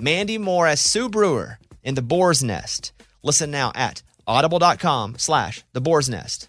Mandy Moore as Sue Brewer in The Boar's Nest. Listen now at audible.com slash The Boar's Nest.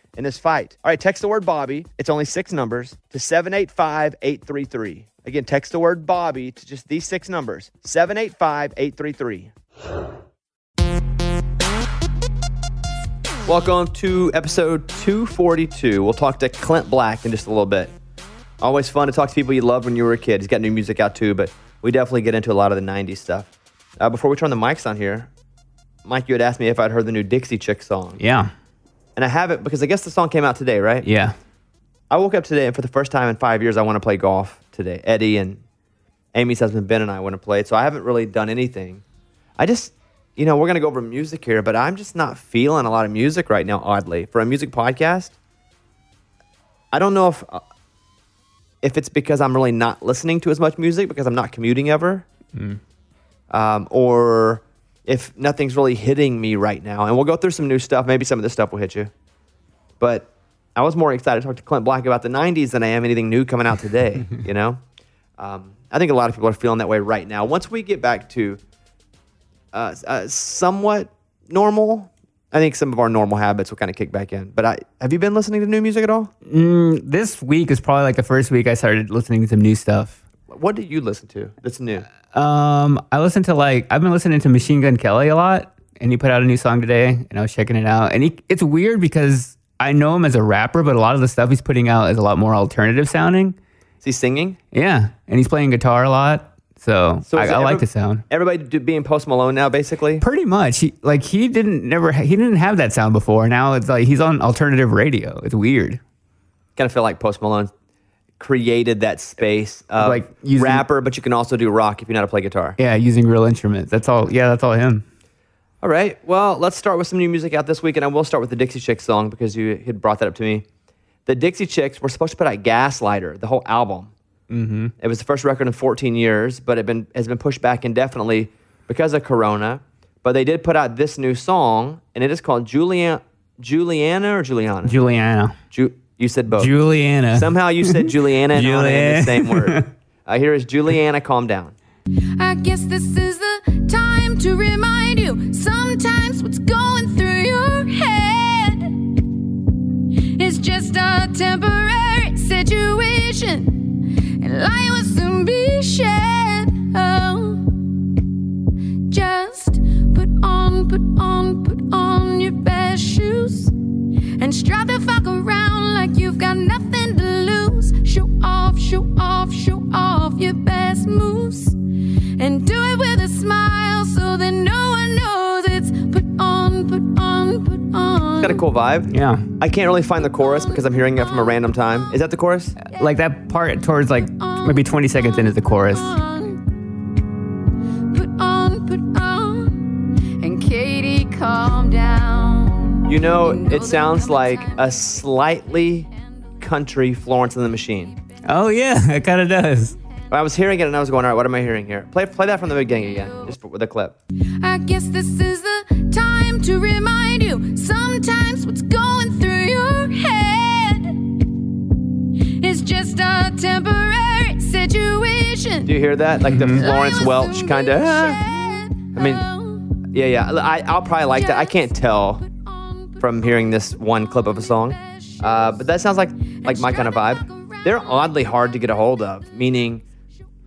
in this fight. All right, text the word Bobby. It's only six numbers to 785 833. Again, text the word Bobby to just these six numbers 785 833. Welcome to episode 242. We'll talk to Clint Black in just a little bit. Always fun to talk to people you loved when you were a kid. He's got new music out too, but we definitely get into a lot of the 90s stuff. Uh, before we turn the mics on here, Mike, you had asked me if I'd heard the new Dixie Chick song. Yeah. And I have it because I guess the song came out today, right? Yeah. I woke up today and for the first time in five years, I want to play golf today. Eddie and Amy's husband Ben and I want to play it. So I haven't really done anything. I just, you know, we're going to go over music here, but I'm just not feeling a lot of music right now, oddly. For a music podcast, I don't know if. Uh, if it's because I'm really not listening to as much music because I'm not commuting ever, um, or if nothing's really hitting me right now. And we'll go through some new stuff. Maybe some of this stuff will hit you. But I was more excited to talk to Clint Black about the 90s than I am anything new coming out today, you know? Um, I think a lot of people are feeling that way right now. Once we get back to uh, uh, somewhat normal, I think some of our normal habits will kind of kick back in. But I, have you been listening to new music at all? Mm, this week is probably like the first week I started listening to some new stuff. What did you listen to that's new? Um, I listened to like I've been listening to Machine Gun Kelly a lot, and he put out a new song today, and I was checking it out. And he, it's weird because I know him as a rapper, but a lot of the stuff he's putting out is a lot more alternative sounding. Is he singing? Yeah, and he's playing guitar a lot, so, So I, I like the sound. Everybody do, being Post Malone now, basically? Pretty much, he like he didn't never he didn't have that sound before. Now it's like he's on alternative radio. It's weird. kind of feel like Post Malone created that space of Like using- rapper, but you can also do rock if you know how to play guitar. Yeah, using real instruments. That's all. Yeah, that's all him. All right. Well, let's start with some new music out this week, and I will start with the Dixie Chicks song because you had brought that up to me. The Dixie Chicks were supposed to put out Gaslighter, the whole album. Mm-hmm. It was the first record in 14 years, but it been has been pushed back indefinitely because of Corona. But they did put out this new song, and it is called Juliana, Juliana or Juliana. Juliana. Ju- you said both. Juliana. Somehow you said Juliana and Anna in the same word. Uh, here is Juliana, calm down. I guess this is the time to remind you sometimes what's going through your head is just a temporary situation, cool vibe. Yeah. I can't really find the chorus because I'm hearing it from a random time. Is that the chorus? Like that part towards like maybe 20 seconds into the chorus. Put on, put on. And Katie, calm down. You know, it sounds like a slightly country Florence and the Machine. Oh yeah, it kind of does. I was hearing it and I was going, all right, what am I hearing here? Play, play that from the beginning again, just with a clip. I guess this is the time to remind you. Some Do you hear that? Like the Mm-hmm. Florence Welch kind of. I mean, Yeah, yeah. I, I'll probably like that. I can't tell from hearing this one clip of a song, uh, but that sounds like like my kind of vibe. They're oddly hard to get a hold of, meaning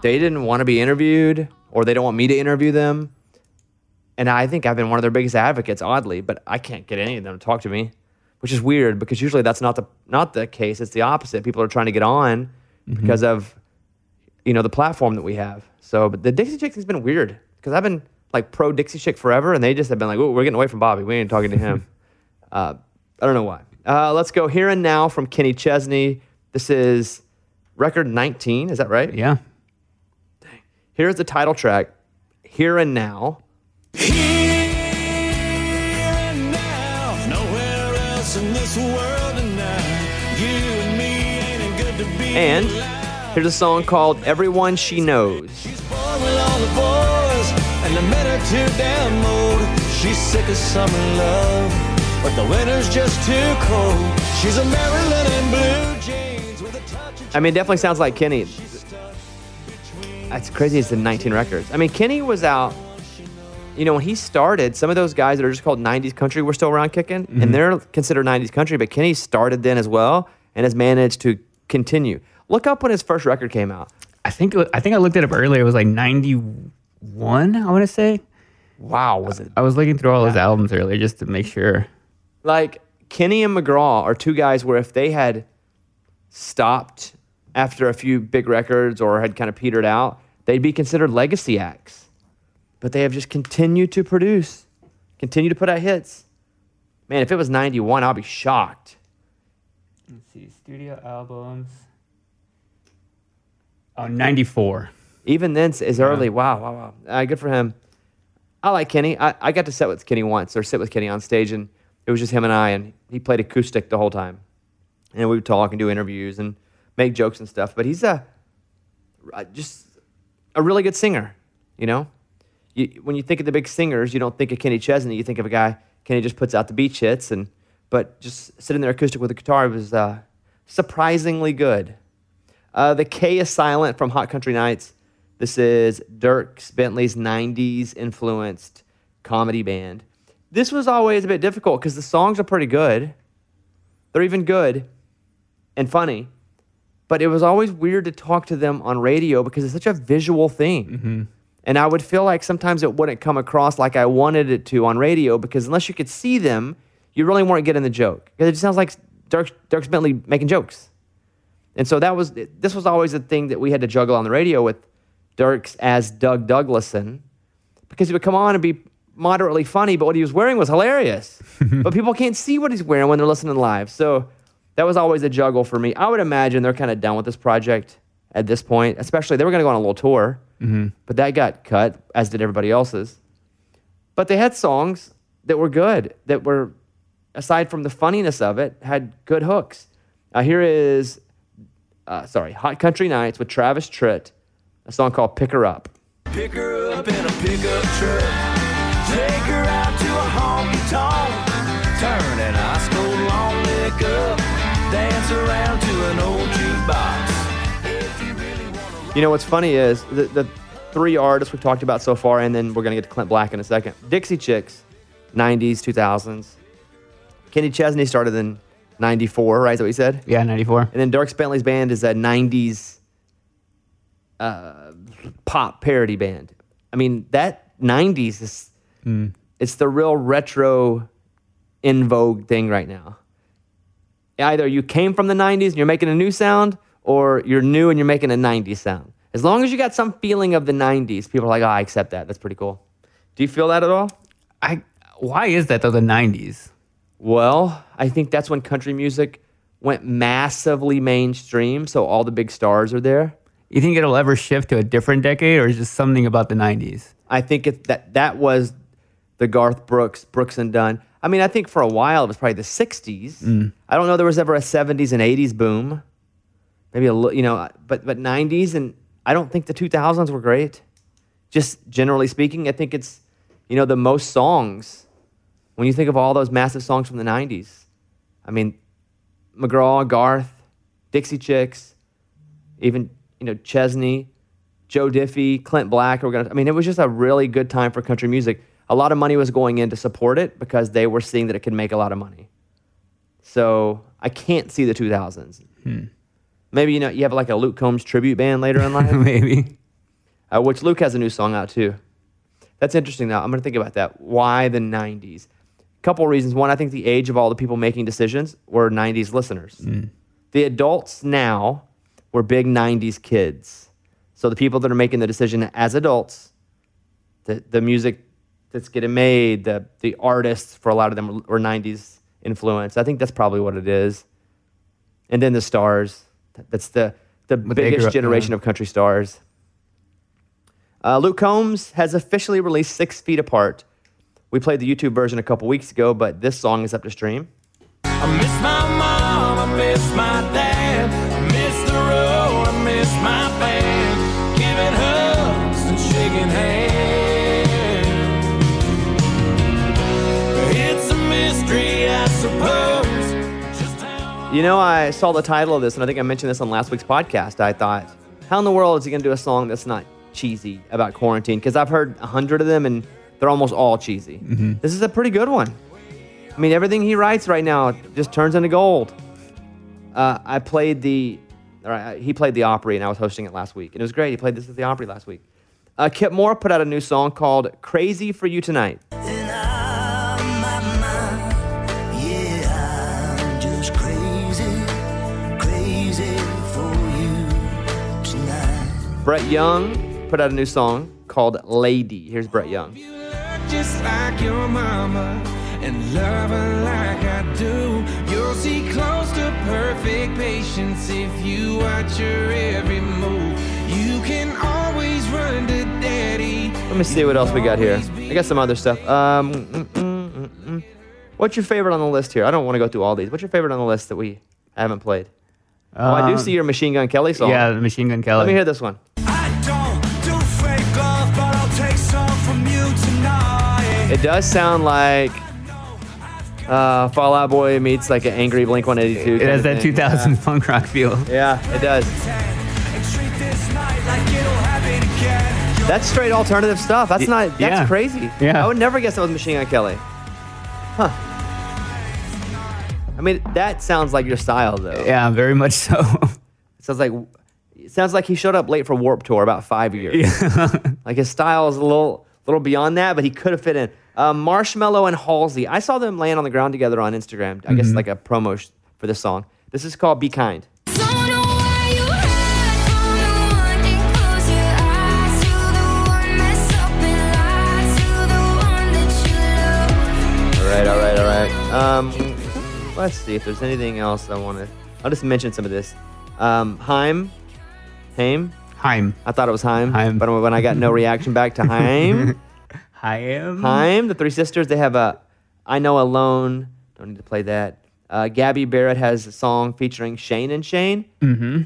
they didn't want to be interviewed or they don't want me to interview them. And I think I've been one of their biggest advocates, oddly, but I can't get any of them to talk to me, which is weird because usually that's not the not the case. It's the opposite. People are trying to get on because of you know the platform that we have. So, but the Dixie Chicks has been weird because I've been like pro Dixie Chick forever, and they just have been like, "Oh, we're getting away from Bobby. We ain't talking to him." uh, I don't know why. Uh, let's go here and now from Kenny Chesney. This is record 19. Is that right? Yeah. Here's the title track, Here and Now. and And here's a song called Everyone She Knows. She's bored with all the boys, and the men are too damn old. She's sick of summer love, but the winter's just too cold. She's a Marilyn in blue jeans with a touch of I mean, it definitely sounds like Kenny. That's crazy. It's the 19 records. I mean, Kenny was out. You know, when he started, some of those guys that are just called 90s country were still around kicking, and mm-hmm. they're considered 90s country. But Kenny started then as well, and has managed to continue. Look up when his first record came out. I think I think I looked it up earlier. It was like 91, I want to say. Wow, was it I was looking through all his albums earlier just to make sure. like Kenny and McGraw are two guys where if they had stopped after a few big records or had kind of petered out, they'd be considered legacy acts. But they have just continued to produce, continue to put out hits. Man, if it was 91, I'll be shocked. Let's see, studio albums. Oh, 94. Even then, is early. Wow, wow, wow. Uh, good for him. I like Kenny. I, I got to sit with Kenny once, or sit with Kenny on stage, and it was just him and I, and he played acoustic the whole time. And we would talk and do interviews and make jokes and stuff. But he's a uh, just a really good singer. You know, you, when you think of the big singers, you don't think of Kenny Chesney. You think of a guy Kenny just puts out the beach hits, and but just sitting there acoustic with a guitar was uh, surprisingly good. Uh, the K is silent from Hot Country Knights. This is Dierks Bentley's 90s influenced comedy band. This was always a bit difficult because the songs are pretty good. They're even good and funny, but it was always weird to talk to them on radio because it's such a visual thing. And I would feel like sometimes it wouldn't come across like I wanted it to on radio because unless you could see them, you really weren't getting the joke. Because it just sounds like Dierks, Dierks Bentley making jokes. And so that was this was always a thing that we had to juggle on the radio with Dierks as Doug Douglason because he would come on and be moderately funny, but what he was wearing was hilarious. but people can't see what he's wearing when they're listening live. So that was always a juggle for me. I would imagine they're kind of done with this project at this point, especially they were going to go on a little tour, mm-hmm. but that got cut, as did everybody else's. But they had songs that were good, that were, aside from the funniness of it, had good hooks. Uh, here is uh, sorry, Hot Country Knights with Travis Tritt, a song called Pick Her Up. Pick her up in a pickup truck. Take her out to a honky tonk. Turn an ice cold long neck up. Dance around to an old jukebox. You really You know what's funny is the, the three artists we've talked about so far, and then we're going to get to Clint Black in a second. Dixie Chicks, 90s, 2000s. Kenny Chesney started in 94, right? Is that what you said? Yeah, 94. And then Dierks Bentley's band is a 90s uh, pop parody band. I mean, that 90s is it's the real retro in vogue thing right now. Either you came from the 90s and you're making a new sound, or you're new and you're making a 90s sound. As long as you got some feeling of the 90s, people are like, oh, I accept that. That's pretty cool. Do you feel that at all? I why is that though the 90s? Well, I think that's when country music went massively mainstream, so all the big stars are there. You think it'll ever shift to a different decade or is just something about the 90s? I think it, that that was the Garth Brooks, Brooks and Dunn. I mean, I think for a while it was probably the '60s. Mm. I don't know there was ever a '70s and '80s boom. Maybe a little, you know, but but '90s and I don't think the 2000s were great. Just generally speaking, I think it's you know the most songs when you think of all those massive songs from the '90s. I mean, McGraw, Garth, Dixie Chicks, even you know Chesney, Joe Diffie, Clint Black were to, I mean, it was just a really good time for country music. A lot of money was going in to support it because they were seeing that it could make a lot of money. So I can't see the 2000s. Maybe, you know, you have like a Luke Combs tribute band later in life, Maybe. uh, which Luke has a new song out too. That's interesting though. I'm going to think about that. Why the 90s? Couple reasons. One, I think the age of all the people making decisions were 90s listeners. The adults now were big 90s kids. So the people that are making the decision as adults, the, the music that's getting made, the, the artists for a lot of them were 90s influence. I think that's probably what it is. And then the stars. That's the, the biggest up- generation yeah. of country stars. Uh, Luke Combs has officially released Six Feet Apart. We played the YouTube version a couple weeks ago, but this song is up to stream. I miss my mom, I miss my dad, I miss the road, I miss my band, giving hugs and shaking hands. It's a mystery, I suppose. You know, I saw the title of this, and I think I mentioned this on last week's podcast. I thought, how in the world is he going to do a song that's not cheesy about quarantine? Because I've heard a hundred of them, and they're almost all cheesy. This is a pretty good one. I mean, everything he writes right now just turns into gold. Uh, I played the, all right, he played the Opry, and I was hosting it last week, and it was great. He played this at the Opry last week. Uh, Kip Moore put out a new song called "Crazy for You Tonight." And I'm my mind. Yeah, I'm just crazy, crazy for you tonight. Brett Young put out a new song called "Lady." Here's Brett Young. You look just like your mama and love her like I do. You'll see close to perfect patience if you watch her every move. You can always run to daddy. Let me see what else we got here. I got some other stuff. Um, mm, mm, mm, what's your favorite on the list here? I don't want to go through all these. What's your favorite on the list that we haven't played? Oh, I do Um, see your Machine Gun Kelly song. Yeah, the Machine Gun Kelly. Let me hear this one. It does sound like uh, Fall Out Boy meets like an angry Blink 182. It has that thing. 2000 punk rock feel. Yeah. yeah, it does. And treat this night like it'll happen again. That's straight alternative stuff. That's not. That's yeah. crazy. Yeah. I would never guess that was Machine Gun Kelly. Huh. I mean, that sounds like your style, though. Yeah, very much so. It sounds like it sounds like he showed up late for Warped Tour about five years. yeah. Like his style is a little little beyond that, but he could have fit in. Um, Marshmello and Halsey. I saw them laying on the ground together on Instagram. I guess like a promo sh- for this song. This is called "Be Kind." Don't know why you hide from the one and close your eyes to the one mess up and lie to the one that you love. All right, all right, all right. Um, let's see if there's anything else I want to. I'll just mention some of this. Um, Heim, Haim. Heim. I thought it was Heim, Heim. but when I got no reaction back to Heim, Heim. Heim, the three sisters, they have a I Know Alone. Don't need to play that. Uh, Gabby Barrett has a song featuring Shane and Shane. Mm-hmm.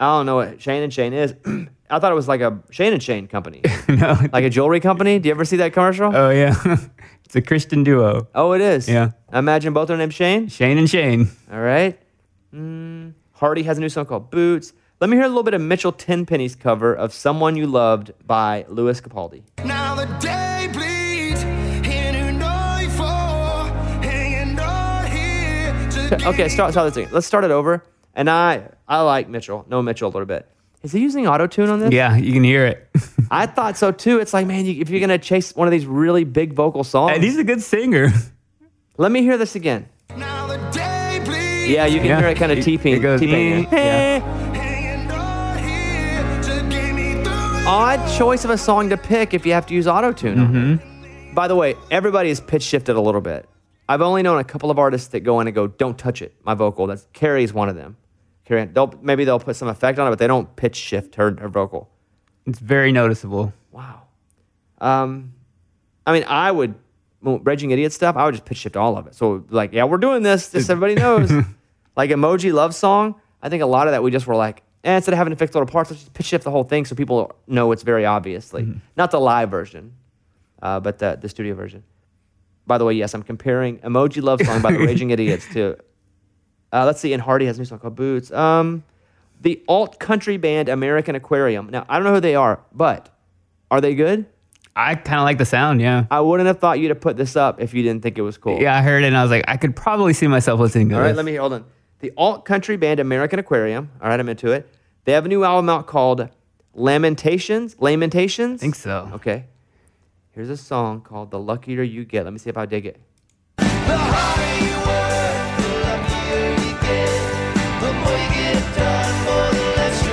I don't know what Shane and Shane is. I thought it was like a Shane and Shane company, no. like a jewelry company. Do you ever see that commercial? oh, yeah. it's a Christian duo. oh, it is. Yeah. I imagine both are named Shane. Shane and Shane. All right. Mm, Hardy has a new song called Boots. Let me hear a little bit of Mitchell Tenpenny's cover of Someone You Loved by Lewis Capaldi. Now the day bleeds into nightfall, hanging on here to Okay, start, start this again. Let's start it over. And I I like Mitchell. Know Mitchell a little bit. Is he using auto tune on this? Yeah, you can hear it. I thought so too. It's like, man, you, if you're gonna chase one of these really big vocal songs, and he's a good singer. let me hear this again. Now the day bleeds, Yeah, you can Yeah. hear it kind of It- T-pain. it goes, T-pain. mm, yeah. Odd choice of a song to pick if you have to use auto tune. Mm-hmm. By the way, everybody is pitch shifted a little bit. I've only known a couple of artists that go in and go, "Don't touch it." My vocal. That's Carrie's one of them. Carrie, they'll maybe they'll put some effect on it, but they don't pitch shift her, her vocal. It's very noticeable. Wow. Um, I mean, I would well, Raging Idiot stuff. I would just pitch shift all of it. So like, yeah, we're doing this. Just everybody knows. like emoji love song. I think a lot of that we just were like, eh, instead of having to fix little parts, let's just pitch shift the whole thing so people know it's very obviously not the live version, uh, but the the studio version. By the way, yes, I'm comparing Emoji Love Song by the Raging Idiots to. Uh, let's see, and Hardy has a new song called Boots. Um, The alt country band American Aquarium. Now, I don't know who they are, but are they good? I kind of like the sound. Yeah. I wouldn't have thought you'd have put this up if you didn't think it was cool. Yeah, I heard it and I was like, I could probably see myself listening to All this. right, let me hear. Hold on. The alt country band American Aquarium. All right, I'm into it. They have a new album out called Lamentations. Lamentations. I think so. Okay. Here's a song called "The Luckier You Get." Let me see if I dig it. The harder you work, the luckier you get. The more you get done, more the less you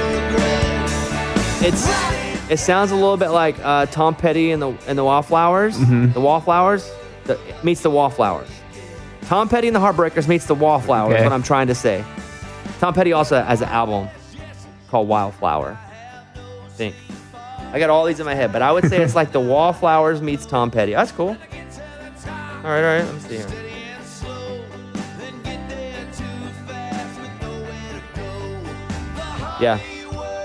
regret. It's it sounds a little bit like uh, Tom Petty and the and the Wallflowers. The Wallflowers the, meets the Wallflowers. Tom Petty and the Heartbreakers meets the Wallflowers. Okay. What I'm trying to say. Tom Petty also has an album called Wildflower. I think. I got all these in my head, but I would say it's like the Wallflowers meets Tom Petty. That's cool. All right, all right. Let me see here. Yeah.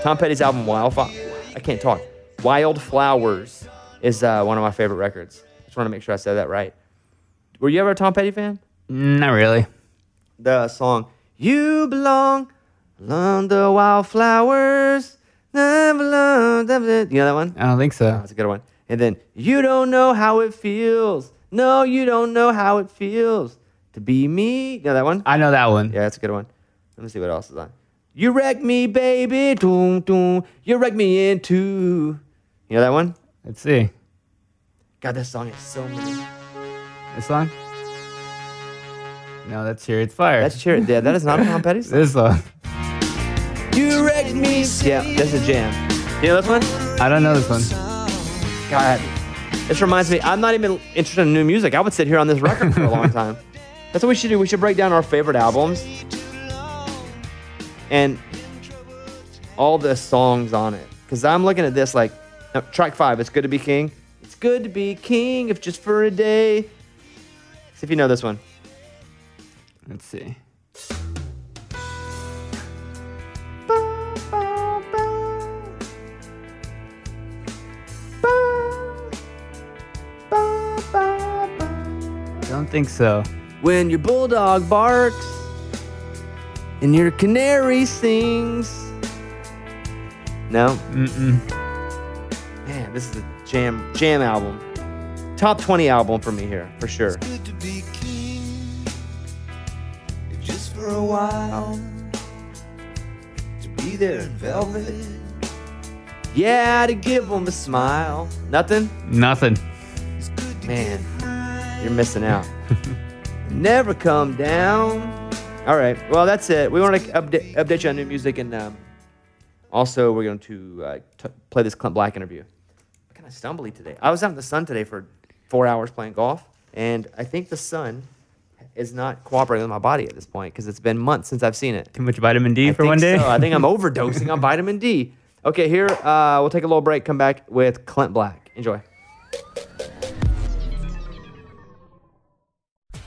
Tom Petty's album Wildflower. I can't talk. Wildflowers is uh, one of my favorite records. Just want to make sure I said that right. Were you ever a Tom Petty fan? Not really. The song "You Belong Along the Wildflowers." Never love them. You know that one? I don't think so. That's a good one. And then you don't know how it feels. No, you don't know how it feels to be me. You know that one? I know that one. Yeah, that's a good one. Let me see what else is on. You wreck me, baby. Doom, doom. You wreck me into. You know that one? Let's see. God, this song is so many. This song? No, that's Chariots Fire. That's cheer. Yeah, that is not a Tom Petty song. this song. You wreck me. Yeah, that's a jam. You know this one? I don't know this one. God, this reminds me. I'm not even interested in new music. I would sit here on this record for a long time. That's what we should do. We should break down our favorite albums and all the songs on it. Because I'm looking at this like no, track five. It's good to be king. It's good to be king if just for a day. See if you know this one. Let's see. Don't think so. When your bulldog barks and your canary sings. No. Mm-mm. Man, this is a jam jam album. Top 20 album for me here, for sure. For a while. To be there in velvet. Yeah, to give them a smile. Nothing? Nothing. It's good to Man, you're missing out. Never come down. All right, well, that's it. We want to update, update you on new music, and um, also we're going to uh, t- play this Clint Black interview. I'm kind of stumbly today. I was out in the sun today for four hours playing golf, and I think the sun is not cooperating with my body at this point because it's been months since I've seen it. Too much vitamin D I for one day? so. I think I'm overdosing on vitamin D. Okay, here uh, we'll take a little break. Come back with Clint Black. Enjoy.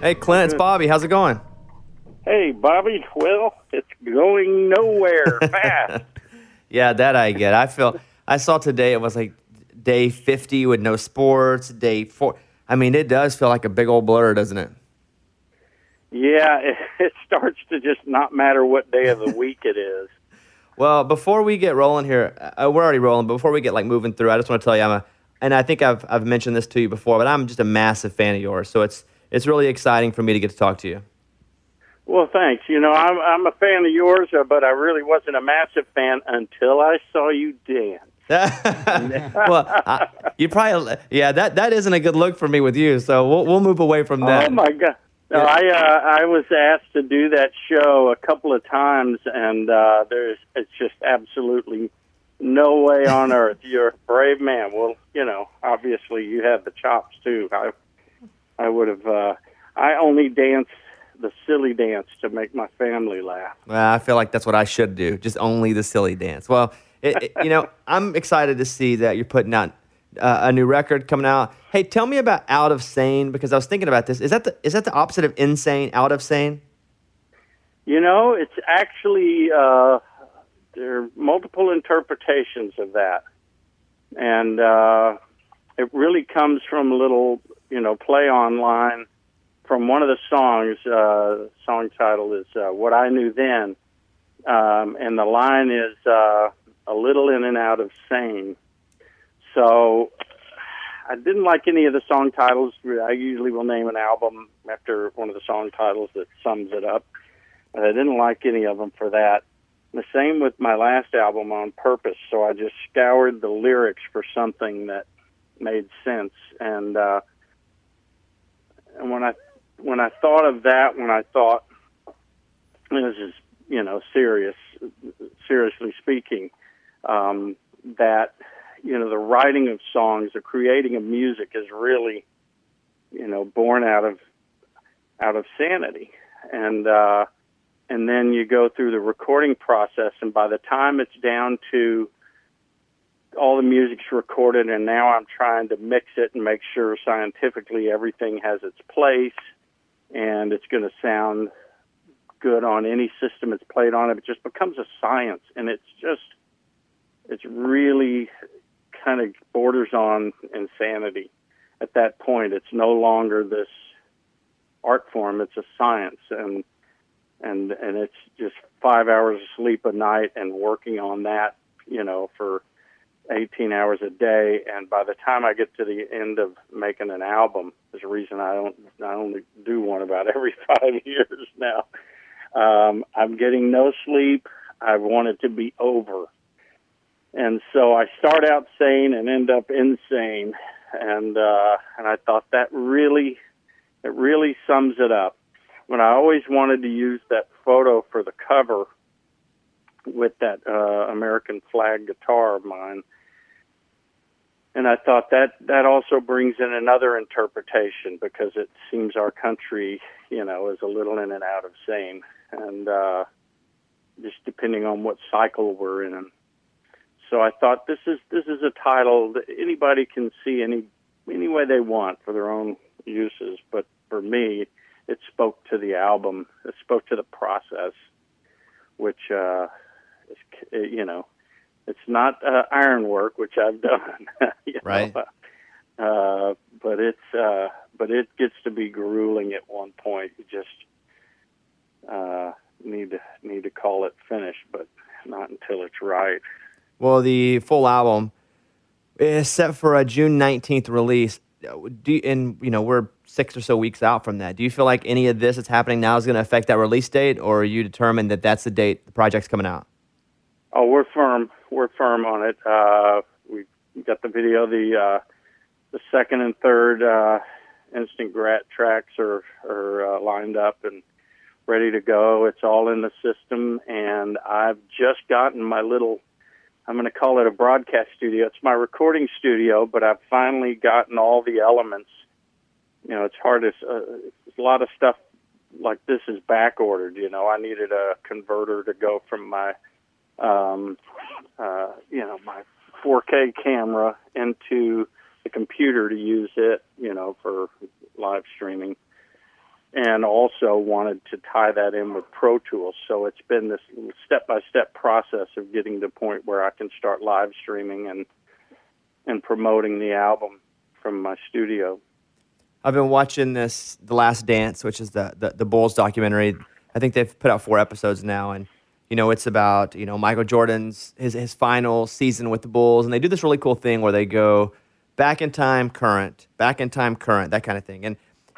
Hey, Clint, it's Bobby. How's it going? Hey, Bobby. Well, it's going nowhere fast. Yeah, that I get. I feel. I saw today it was like day 50 with no sports, day four. I mean, it does feel like a big old blur, doesn't it? yeah, it, it starts to just not matter what day of the week it is. Well, before we get rolling here, uh, we're already rolling. But before we get like moving through, I just want to tell you, I'm a, and I think I've I've mentioned this to you before, but I'm just a massive fan of yours. So it's it's really exciting for me to get to talk to you. Well, thanks. You know, I'm I'm a fan of yours, uh, but I really wasn't a massive fan until I saw you dance. well, I, you probably yeah that that isn't a good look for me with you. So we'll we'll move away from that. Oh my god. No, I uh, I was asked to do that show a couple of times, and uh, there's it's just absolutely no way on earth. You're a brave man. Well, you know, obviously you have the chops too. I I would have. Uh, I only dance the silly dance to make my family laugh. Well, I feel like that's what I should do. Just only the silly dance. Well, it, it, you know, I'm excited to see that you're putting out uh, a new record coming out. Hey, tell me about Out of Sane because I was thinking about this. Is that the is that the opposite of insane? Out of sane? You know, it's actually uh, there are multiple interpretations of that, and uh, it really comes from a little, you know, play online from one of the songs. Uh, song title is uh, "What I Knew Then," um, and the line is uh, "A little in and out of sane." So I didn't like any of the song titles. I usually will name an album after one of the song titles that sums it up. But I didn't like any of them for that. The same with my last album on purpose. So I just scoured the lyrics for something that made sense. And uh, and when I when I thought of that, when I thought this is you know serious, seriously speaking, um, that you know the writing of songs, the creating of music is really you know born out of out of sanity, and uh, and then you go through the recording process, and by the time it's down to all the music's recorded, and now I'm trying to mix it and make sure scientifically everything has its place and it's going to sound good on any system it's played on. It just becomes a science, and it's just it's really kind of borders on insanity. At that point, it's no longer this art form; it's a science, and and and it's just five hours of sleep a night and working on that, you know, for 18 hours a day. And by the time I get to the end of making an album, there's a reason I don't, I only do one about every five years now. Um, I'm getting no sleep. I want it to be over. And so I start out sane and end up insane. And, uh, and I thought that really, it really sums it up. When I always wanted to use that photo for the cover with that uh, American flag guitar of mine. And I thought that that also brings in another interpretation because it seems our country, you know, is a little in and out of sane, and uh, just depending on what cycle we're in. So I thought this is this is a title that anybody can see any any way they want for their own uses, but for me, it spoke to the album. It spoke to the process, which uh, you know, it's not uh, ironwork, which I've done, Right. Uh, but it's uh, but it gets to be grueling at one point. You just uh, need to need to call it finished, but not until it's right. Well, the full album is set for a June 19th release. Do you, and you know we're six or so weeks out from that. Do you feel like any of this that's happening now is going to affect that release date, or are you determined that that's the date the project's coming out? Oh, we're firm. We're firm on it. Uh, we got the video. The uh, the second and third uh, instant grat tracks are are uh, lined up and ready to go. It's all in the system, and I've just gotten my little. I'm going to call it a broadcast studio. It's my recording studio, but I've finally gotten all the elements. You know, it's hard as uh, a lot of stuff like this is back ordered. You know, I needed a converter to go from my um, uh, you know, my 4K camera into the computer to use it, you know, for live streaming. And also wanted to tie that in with Pro Tools. So it's been this step by step process of getting to the point where I can start live streaming and and promoting the album from my studio. I've been watching this, The Last Dance, which is the, the the Bulls documentary. I think they've put out four episodes now, and you know it's about you know Michael Jordan's his his final season with the Bulls, and they do this really cool thing where they go back in time, current, back in time, current, that kind of thing. And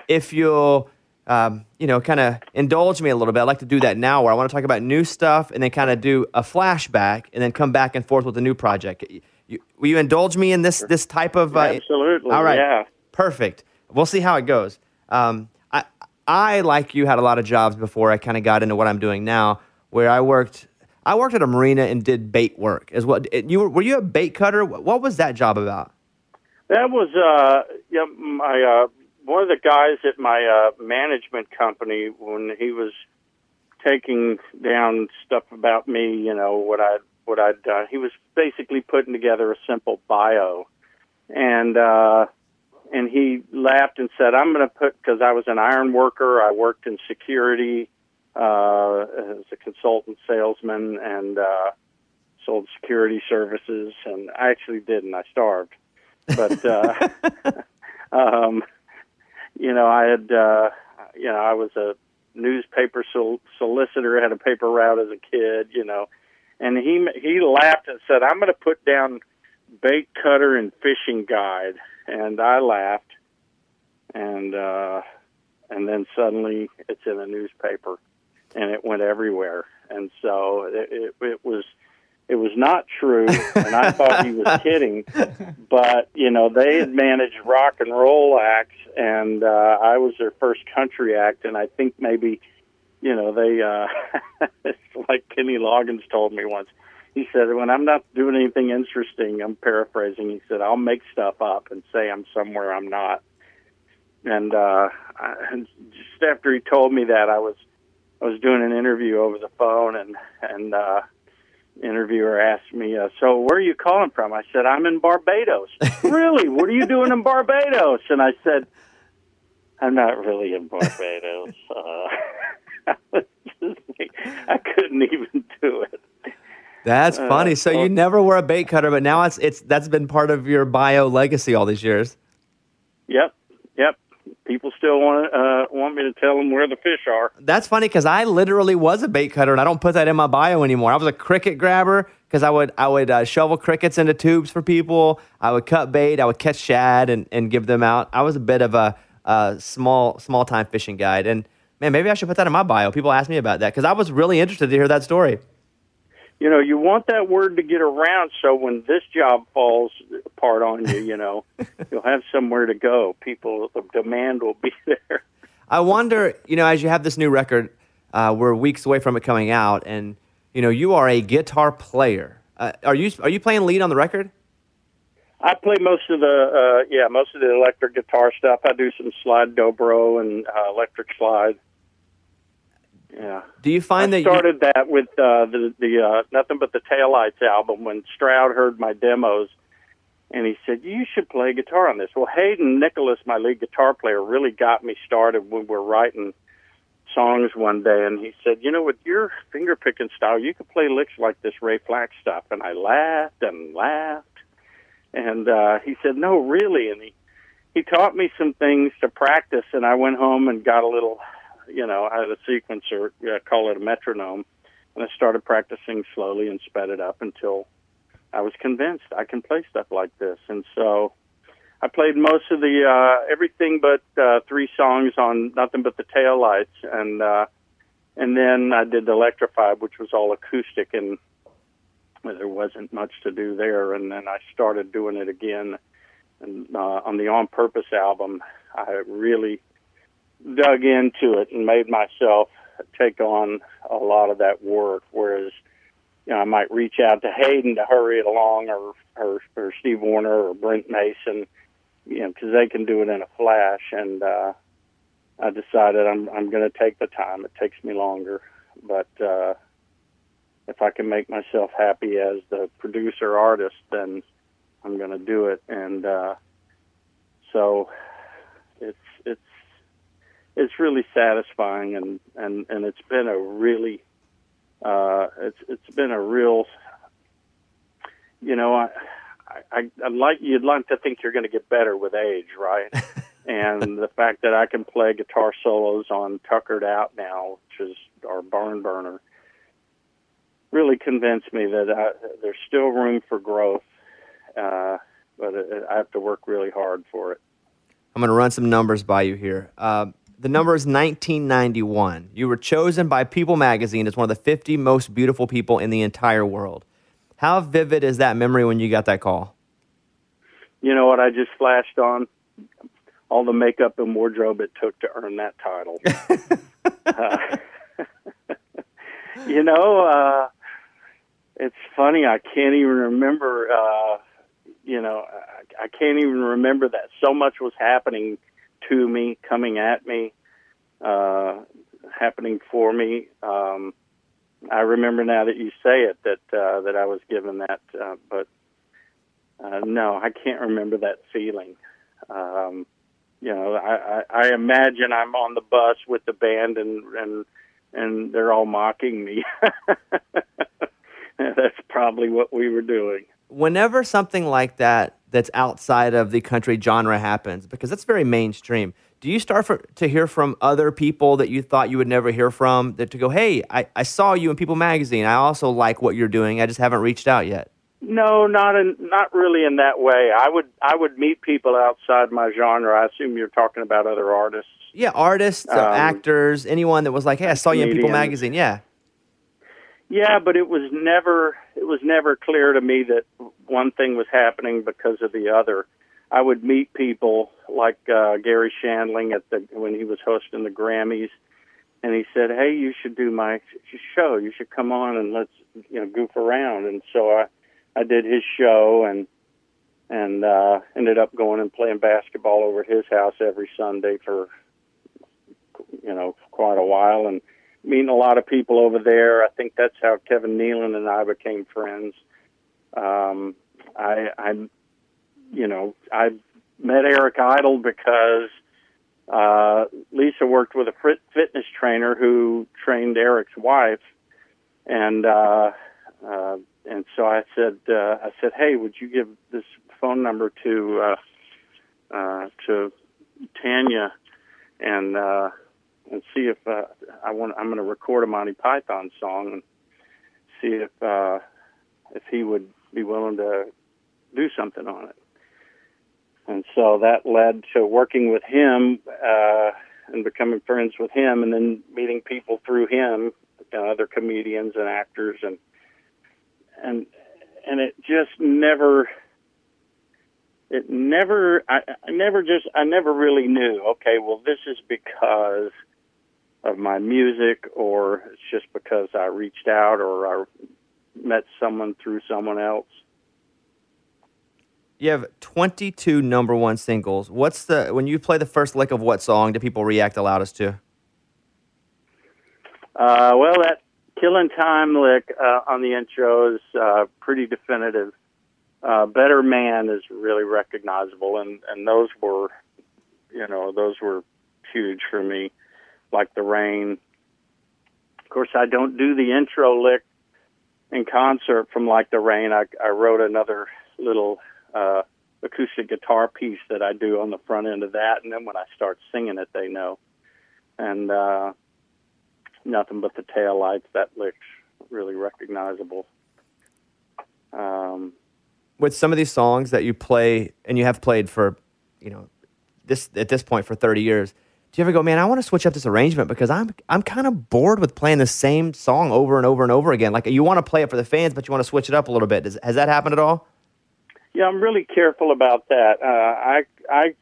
if you'll um, you know, kind of indulge me a little bit. I'd like to do that now, where I want to talk about new stuff and then kind of do a flashback and then come back and forth with a new project. You, will you indulge me in this this type of? Uh, Absolutely. All right. Yeah. Perfect. We'll see how it goes. Um, I, I, like you, had a lot of jobs before I kind of got into what I'm doing now, where I worked. I worked at a marina and did bait work. As well, you were, were you a bait cutter? What was that job about? That was uh, yeah, my uh, one of the guys at my uh, management company when he was taking down stuff about me. You know what I what I'd done. He was basically putting together a simple bio, and uh, and he laughed and said, "I'm going to put because I was an iron worker. I worked in security uh, as a consultant salesman and uh, sold security services. And I actually did, and I starved. But uh, um, you know, I had uh, you know I was a newspaper sol- solicitor, had a paper route as a kid. You know, and he he laughed and said, "I'm going to put down bait cutter and fishing guide." and I laughed, and uh, and then suddenly it's in a newspaper, and it went everywhere, and so it, it, it was it was not true, and I thought he was kidding, but you know they had managed rock and roll acts, and uh, I was their first country act, and I think maybe. You know, they, uh, it's like Kenny Loggins told me once he said, when I'm not doing anything interesting, I'm paraphrasing. He said, I'll make stuff up and say I'm somewhere I'm not. And uh, I, just after he told me that, I was I was doing an interview over the phone, and and uh, interviewer asked me, uh, "So where are you calling from?" I said, "I'm in Barbados." really? What are you doing in Barbados? And I said, "I'm not really in Barbados." Uh, I, just I couldn't even do it. That's funny. So you never were a bait cutter, but now it's it's that's been part of your bio legacy all these years. Yep, yep. People still want uh, want me to tell them where the fish are. That's funny because I literally was a bait cutter, and I don't put that in my bio anymore. I was a cricket grabber because I would I would uh, shovel crickets into tubes for people. I would cut bait. I would catch shad and, and give them out. I was a bit of a, a small small time fishing guide, and man, maybe I should put that in my bio. People ask me about that because I was really interested to hear that story. You know, you want that word to get around so when this job falls apart on you, you know, you'll have somewhere to go. People, the demand will be there. I wonder, you know, as you have this new record, uh, we're weeks away from it coming out, and you know, you are a guitar player. Uh, are you are you playing lead on the record? I play most of the uh, yeah most of the electric guitar stuff. I do some slide dobro and uh, electric slide. Yeah. Do you find I that started that with uh, the the uh, Nothing But the Taillights album when Stroud heard my demos, and he said you should play guitar on this. Well, Hayden Nicholas, my lead guitar player, really got me started when we were writing songs one day, and he said, you know, with your finger picking style, you could play licks like this Ray Flacke stuff. And I laughed and laughed, and uh, he said, no, really, and he he taught me some things to practice, and I went home and got a little you know, I had a sequencer, uh, call it a metronome, and I started practicing slowly and sped it up until I was convinced I can play stuff like this. And so I played most of the uh, everything but uh, three songs on Nothing But the Tail Lights, and uh, and then I did D'lectrified, which was all acoustic, and there wasn't much to do there. And then I started doing it again, and uh, on the On Purpose album, I really dug into it and made myself take on a lot of that work. Whereas, you know, I might reach out to Hayden to hurry it along, or or, or Steve Wariner or Brent Mason, you know, because they can do it in a flash. And uh, I decided I'm I'm going to take the time. It takes me longer, but uh, if I can make myself happy as the producer artist, then I'm going to do it. And uh, so it's it's really satisfying and and and it's been a really uh it's it's been a real you know i i i like you'd like to think you're going to get better with age right and the fact that i can play guitar solos on tuckered out now which is our barn burner really convinced me that I, there's still room for growth uh but i have to work really hard for it I'm going to run some numbers by you here. Uh, the number is 1991. You were chosen by People magazine as one of the 50 most beautiful people in the entire world. How vivid is that memory when you got that call? You know what? I just flashed on all the makeup and wardrobe it took to earn that title. uh, you know, uh, it's funny. I can't even remember. Uh, you know, I, I can't even remember that so much was happening to me, coming at me, uh, happening for me. Um, I remember now that you say it that uh, that I was given that, uh, but uh, no, I can't remember that feeling. Um, you know, I, I, I imagine I'm on the bus with the band and and and they're all mocking me. That's probably what we were doing. Whenever something like that that's outside of the country genre happens, because that's very mainstream, do you start for, to hear from other people that you thought you would never hear from that to go, hey, I, I saw you in People Magazine. I also like what you're doing. I just haven't reached out yet. No, not in, not really in that way. I would I would meet people outside my genre. I assume you're talking about other artists. Yeah, artists, um, actors, anyone that was like, "Hey, I saw you in People Magazine." Yeah. Yeah, but it was never it was never clear to me that one thing was happening because of the other. I would meet people like uh, Garry Shandling at the when he was hosting the Grammys, and he said, "Hey, you should do my show. You should come on and let's you know goof around." And so I I did his show and and uh, ended up going and playing basketball over his house every Sunday for you know quite a while and meeting a lot of people over there. I think that's how Kevin Nealon and I became friends. Um, I, I you know, I met Eric Idle because uh, Lisa worked with a fitness trainer who trained Eric's wife, and uh, uh, and so I said, uh, I said, hey, would you give this phone number to uh, uh, to Tania, and uh, and see if uh, I want. I'm going to record a Monty Python song and see if uh, if he would be willing to do something on it and so that led to working with him uh, and becoming friends with him, and then meeting people through him, you know, other comedians and actors, and and and it just never. It never, I, I never just, I never really knew. Okay, well, this is because of my music, or it's just because I reached out or I met someone through someone else. You have 22 number one singles. What's the when you play the first lick of what song do people react the loudest to? Uh, well, that killing time lick uh, on the intro is uh, pretty definitive. Uh, Better Man is really recognizable, and and those were, you know, those were huge for me, like the rain. Of course, I don't do the intro lick in concert from like the rain. I, I wrote another little uh, acoustic guitar piece that I do on the front end of that, and then when I start singing it, they know. And uh, nothing but the tail lights. That lick's really recognizable. Um, With some of these songs that you play and you have played for, you know, this at this point for 30 years, do you ever go, man, I want to switch up this arrangement because I'm I'm kind of bored with playing the same song over and over and over again. Like you want to play it for the fans, but you want to switch it up a little bit. Does, has that happened at all? Yeah, I'm really careful about that. Uh, I I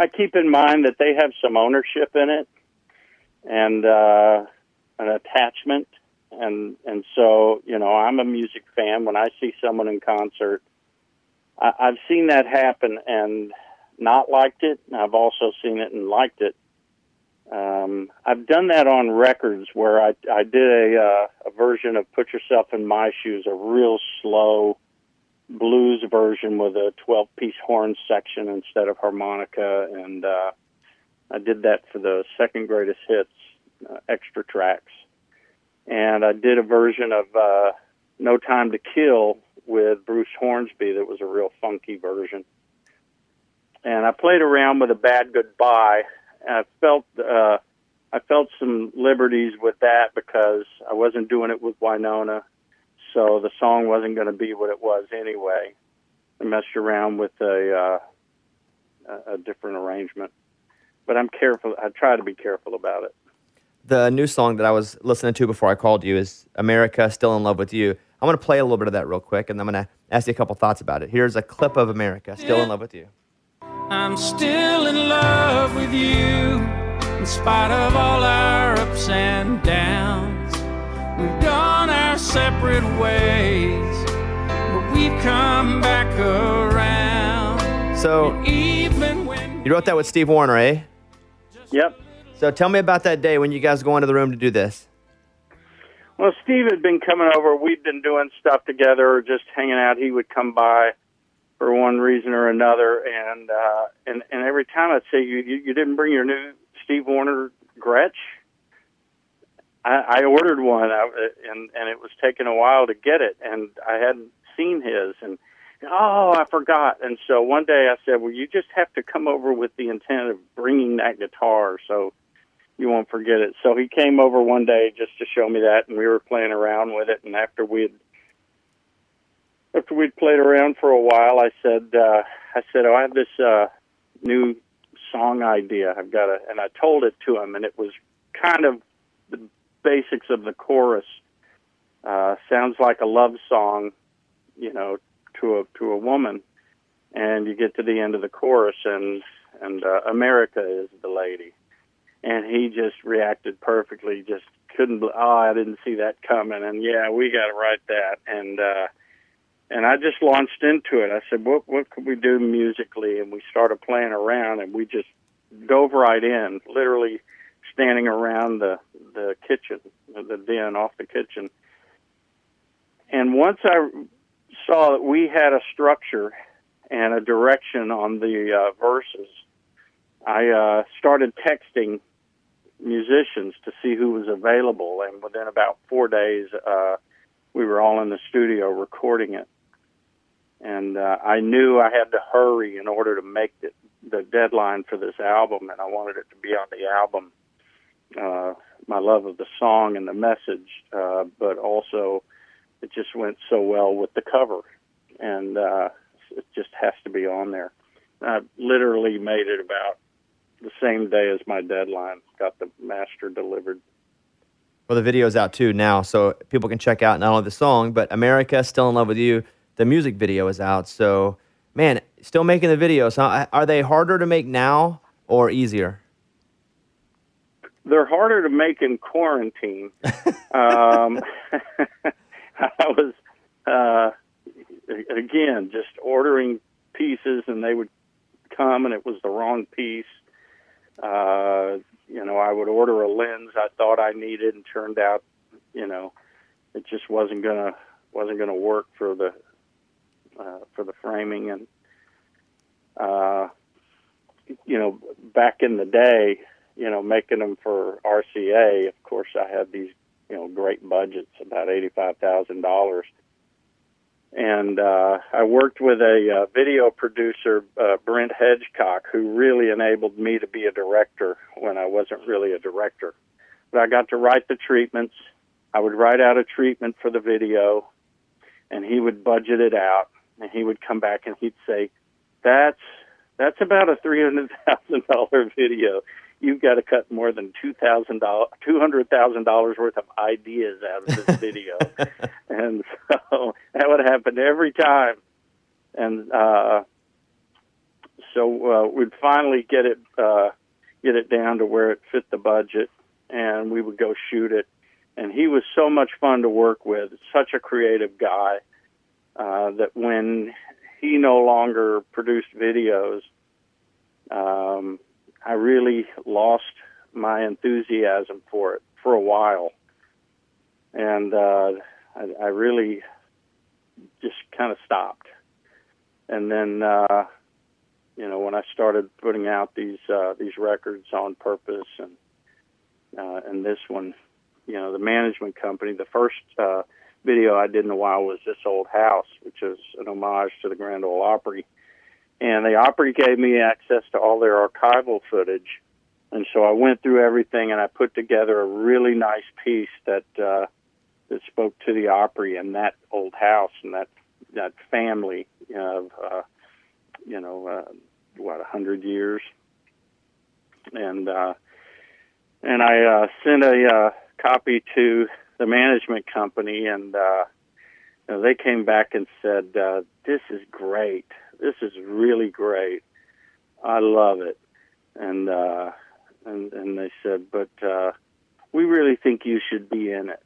I keep in mind that they have some ownership in it and uh, an attachment, and and so you know I'm a music fan. When I see someone in concert, I, I've seen that happen and not liked it. I've also seen it and liked it. Um, I've done that on records where I I did a uh, a version of "Put Yourself in My Shoes," a real slow blues version with a 12 piece horn section instead of harmonica and uh I did that for the second greatest hits uh, extra tracks and I did a version of uh No Time to Kill with Bruce Hornsby that was a real funky version and I played around with a bad goodbye and I felt uh I felt some liberties with that because I wasn't doing it with Wynonna so the song wasn't going to be what it was anyway. I messed around with a uh, a a different arrangement, but I'm careful. I try to be careful about it. The new song that I was listening to before I called you is America Still in Love with You. I'm going to play a little bit of that real quick and I'm going to ask you a couple thoughts about it. Here's a clip of America Still in Love with You. I'm still in love with you, in spite of all our ups and downs. We've gone our separate ways, but we've come back around. So even when you wrote that with Steve Wariner, eh? Yep. So tell me about that day when you guys go into the room to do this. Well, Steve had been coming over. We'd been doing stuff together, or just hanging out. He would come by for one reason or another, and uh, and and every time I'd say, "You you, you didn't bring your new Steve Wariner Gretsch." I, I ordered one, I, and and it was taking a while to get it, and I hadn't seen his, and oh, I forgot. And so one day I said, "Well, you just have to come over with the intent of bringing that guitar, so you won't forget it." So he came over one day just to show me that, and we were playing around with it. And after we'd after we'd played around for a while, I said, uh, "I said, oh, I have this uh, new song idea. I've got a," and I told it to him, and it was kind of the basics of the chorus. Uh, sounds like a love song, you know, to a to a woman, and you get to the end of the chorus, and and uh, America is the lady, and he just reacted perfectly. Just couldn't. Oh, I didn't see that coming, and yeah, we got to write that, and uh, and I just launched into it. I said, what what could we do musically, and we started playing around, and we just dove right in, literally standing around the the kitchen, the den off the kitchen. And once I saw that we had a structure and a direction on the uh, verses, I uh, started texting musicians to see who was available. And within about four days, uh, we were all in the studio recording it. And uh, I knew I had to hurry in order to make the, the deadline for this album, and I wanted it to be on the album. Uh, my love of the song and the message, uh, but also it just went so well with the cover, and uh, it just has to be on there. I literally made it about the same day as my deadline. Got the master delivered. Well, the video's out too now, so people can check out not only the song, but America Still in Love with You. The music video is out. So, man, still making the videos. Huh? Are they harder to make now or easier? they're harder to make in quarantine. um, I was uh, again just ordering pieces, and they would come, and it was the wrong piece. Uh, you know, I would order a lens I thought I needed, and turned out, you know, it just wasn't gonna wasn't gonna work for the uh, for the framing, and uh, you know, back in the day, you know, making them for RCA, of course, I had these, you know, great budgets, about eighty-five thousand dollars, and uh, I worked with a uh, video producer, uh, Brent Hedgecock, who really enabled me to be a director when I wasn't really a director. But I got to write the treatments. I would write out a treatment for the video, and he would budget it out, and he would come back and he'd say, "That's that's about a three hundred thousand dollar video. You've got to cut more than two thousand dollars, two hundred thousand dollars worth of ideas out of this video." and so that would happen every time. And uh, so uh, we'd finally get it uh, get it down to where it fit the budget, and we would go shoot it. And he was so much fun to work with. Such a creative guy uh, that when he no longer produced videos, um, I really lost my enthusiasm for it for a while, and uh, I, I really just kind of stopped. And then, uh, you know, when I started putting out these uh, these records on purpose, and uh, and this one, you know, the management company, the first uh, video I did in a while was this old house, which is an homage to the Grand Ole Opry. And the Opry gave me access to all their archival footage, and so I went through everything and I put together a really nice piece that uh, that spoke to the Opry and that old house and that that family of uh, you know uh, what a hundred years, and uh, and I uh, sent a uh, copy to the management company, and uh, you know, they came back and said, uh, "This is great. This is really great. I love it." And uh, and and they said, "But uh, we really think you should be in it."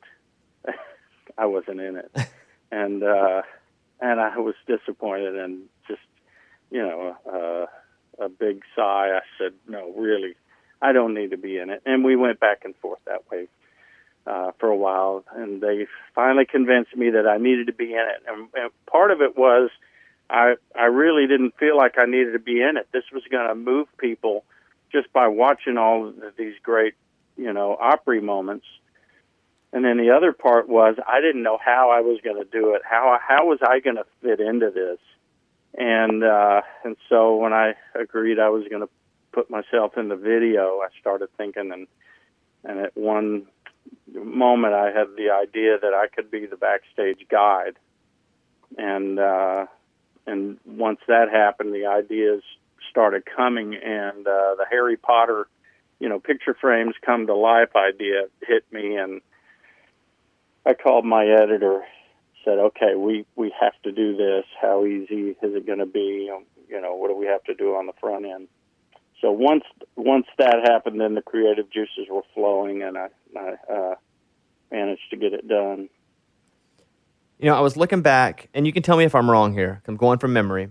I wasn't in it, and uh, and I was disappointed and just you know uh, a big sigh. I said, "No, really, I don't need to be in it." And we went back and forth that way uh, for a while, and they finally convinced me that I needed to be in it. And, and part of it was I I really didn't feel like I needed to be in it. This was going to move people just by watching all of these great you know Opry moments and then the other part was I didn't know how I was going to do it. How how was I going to fit into this? And uh, and so when I agreed I was going to put myself in the video, I started thinking, and and at one moment I had the idea that I could be the backstage guide, and uh, and once that happened, the ideas started coming, and uh, the Harry Potter, you know, picture frames come to life idea hit me, and I called my editor, said, "Okay, we we have to do this. How easy is it going to be? You know, what do we have to do on the front end?" So once once that happened, then the creative juices were flowing, and I, I uh, managed to get it done. You know, I was looking back, and you can tell me if I'm wrong here. I'm going from memory,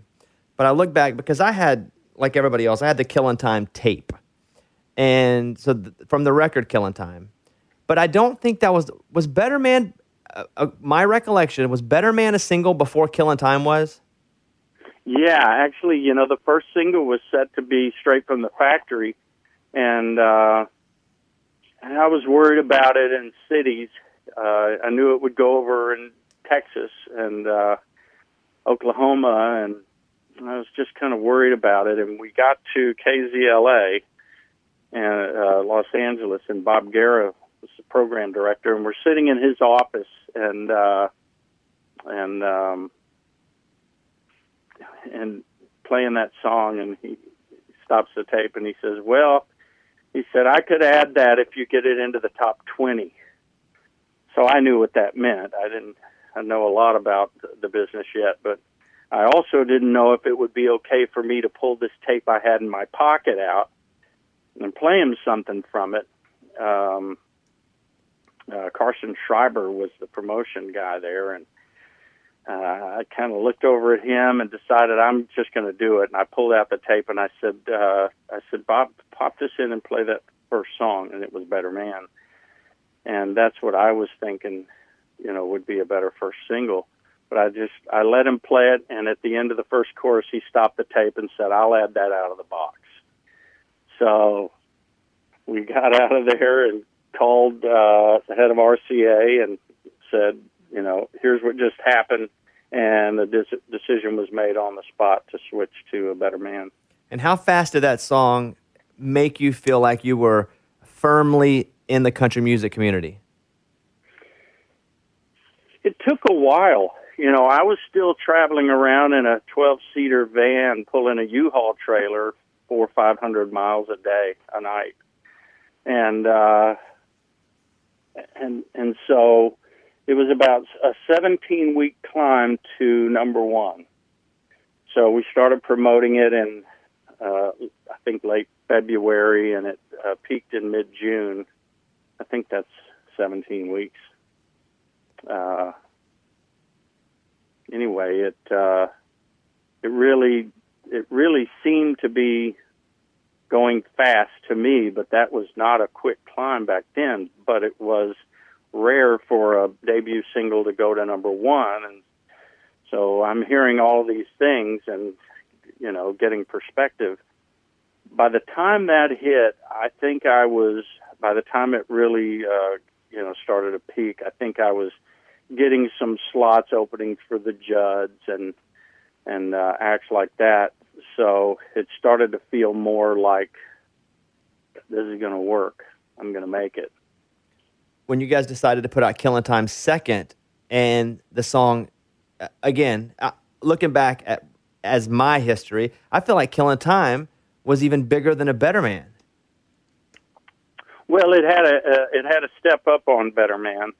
but I look back because I had, like everybody else, I had the Killing Time tape, and so th- from the record Killing Time, but I don't think that was was Better Man. Uh, uh, my recollection was Better Man a single before Killing Time was. Yeah, actually, you know, the first single was set to be straight from the factory, and uh, I was worried about it in cities. Uh, I knew it would go over in Texas and uh, Oklahoma, and I was just kind of worried about it. And we got to KZLA and uh, Los Angeles, and Bob Guerra was the program director, and we're sitting in his office, and uh, and um, and playing that song, and he stops the tape, and he says, "Well," he said, "I could add that if you get it into the top 20." So I knew what that meant. I didn't I know a lot about the business yet, but I also didn't know if it would be okay for me to pull this tape I had in my pocket out and play him something from it um, uh, Carson Schreiber was the promotion guy there, and uh, I kind of looked over at him and decided I'm just going to do it. And I pulled out the tape and I said, uh, I said, Bob, pop this in and play that first song, and it was Better Man, and that's what I was thinking, you know, would be a better first single. But I just I let him play it, and at the end of the first chorus, he stopped the tape and said, "I'll add that out of the box." So we got out of there and called uh, the head of RCA and said, you know, here's what just happened, and the dis- decision was made on the spot to switch to a better man. And how fast did that song make you feel like you were firmly in the country music community? It took a while. You know, I was still traveling around in a 12 seater van pulling a U Haul trailer four or 500 miles a day, a night. And, uh, and, and so it was about a 17 week climb to number one. So we started promoting it in, uh, I think, late February, and it uh, peaked in mid June. I think that's 17 weeks. Uh, anyway, it uh, it really it really seemed to be going fast to me, but that was not a quick climb back then. But it was rare for a debut single to go to number one, and so I'm hearing all these things and you know getting perspective. By the time that hit, I think I was. By the time it really uh, you know started to peak, I think I was getting some slots opening for the Judds and and uh, acts like that. So it started to feel more like this is going to work. I'm going to make it when you guys decided to put out Killing Time second, and the song, uh, again, uh, looking back at as my history, I feel like Killing Time was even bigger than a Better Man. Well, it had a uh, it had a step up on Better Man,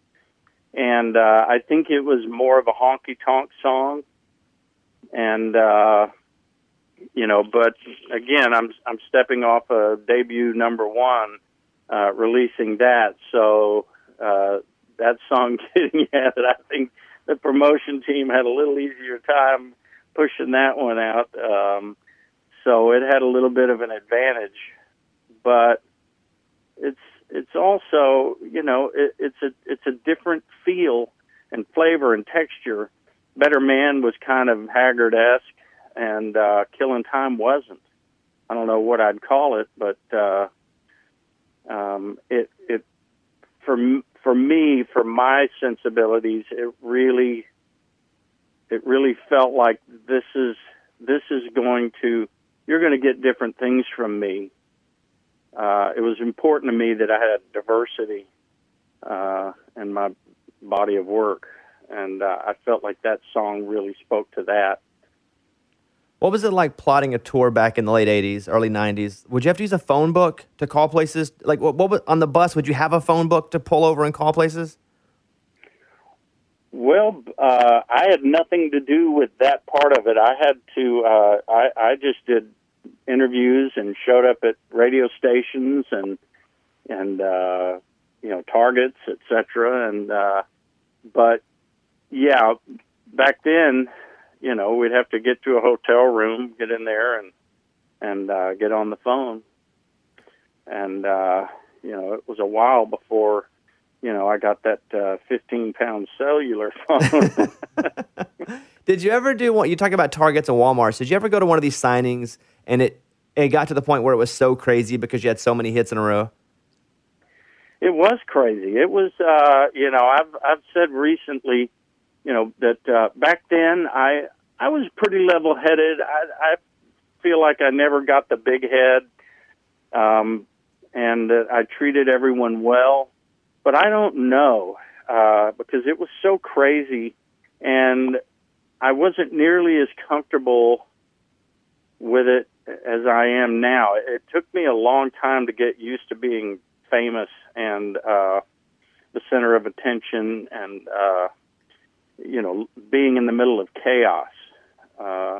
and uh, I think it was more of a honky tonk song, and uh, you know, but again, I'm I'm stepping off a debut number one, uh, releasing that, so uh, that song getting at. I think the promotion team had a little easier time pushing that one out. Um, so it had a little bit of an advantage, but it's it's also you know it, it's a it's a different feel and flavor and texture. Better Man was kind of Haggard esque, and uh, Killing Time wasn't. I don't know what I'd call it, but uh, um, it it for for me, for my sensibilities, it really, it really felt like this is this is going to you're going to get different things from me. Uh, it was important to me that I had diversity uh, in my body of work, and uh, I felt like that song really spoke to that. What was it like plotting a tour back in the late '80s, early '90s? Would you have to use a phone book to call places? Like, what, what on the bus? Would you have a phone book to pull over and call places? Well, uh, I had nothing to do with that part of it. I had to. Uh, I, I just did interviews and showed up at radio stations and and uh, you know targets, etc. And uh, but yeah, back then you know, we'd have to get to a hotel room, get in there, and and uh, get on the phone. And uh, you know, it was a while before, you know, I got that uh, 15 pound cellular phone. Did you ever do what you talk about Targets and WalMarts? Did you ever go to one of these signings and it it got to the point where it was so crazy because you had so many hits in a row? It was crazy. It was, uh, you know, I've I've said recently you know that uh, back then I I was pretty level headed. I, I feel like I never got the big head, um, and that I treated everyone well. But I don't know uh, because it was so crazy, and I wasn't nearly as comfortable with it as I am now. It took me a long time to get used to being famous and uh, the center of attention and uh, you know, being in the middle of chaos. Uh,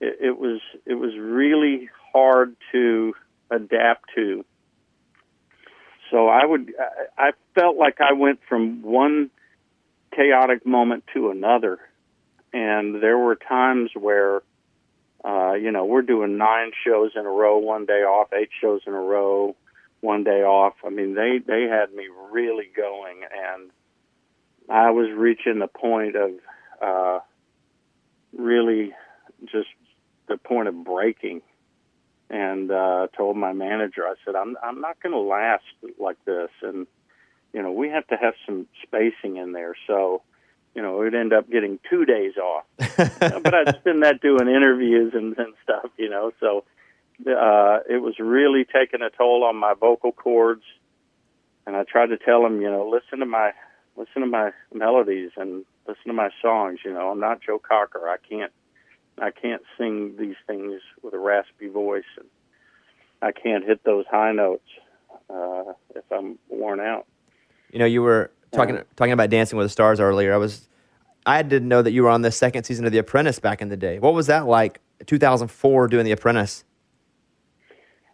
it, it was it was really hard to adapt to. so I would I, felt like I went from one chaotic moment to another, and there were times where. Uh, you know, we're doing nine shows in a row, one day off, eight shows in a row, one day off. I mean, they they had me really going, and I was reaching the point of uh, really just the point of breaking. And uh, told my manager, I said, I'm I'm not going to last like this, and you know, we have to have some spacing in there. So, you know, we'd end up getting two days off, but I'd spend that doing interviews and, and stuff, you know. So, uh, it was really taking a toll on my vocal cords. And I tried to tell him, you know, listen to my listen to my melodies and listen to my songs. You know, I'm not Joe Cocker. I can't I can't sing these things with a raspy voice, and I can't hit those high notes uh, if I'm worn out. You know, you were talking Yeah. talking about Dancing with the Stars earlier. I was, I didn't know that you were on the second season of The Apprentice back in the day. What was that like? 2004 doing The Apprentice.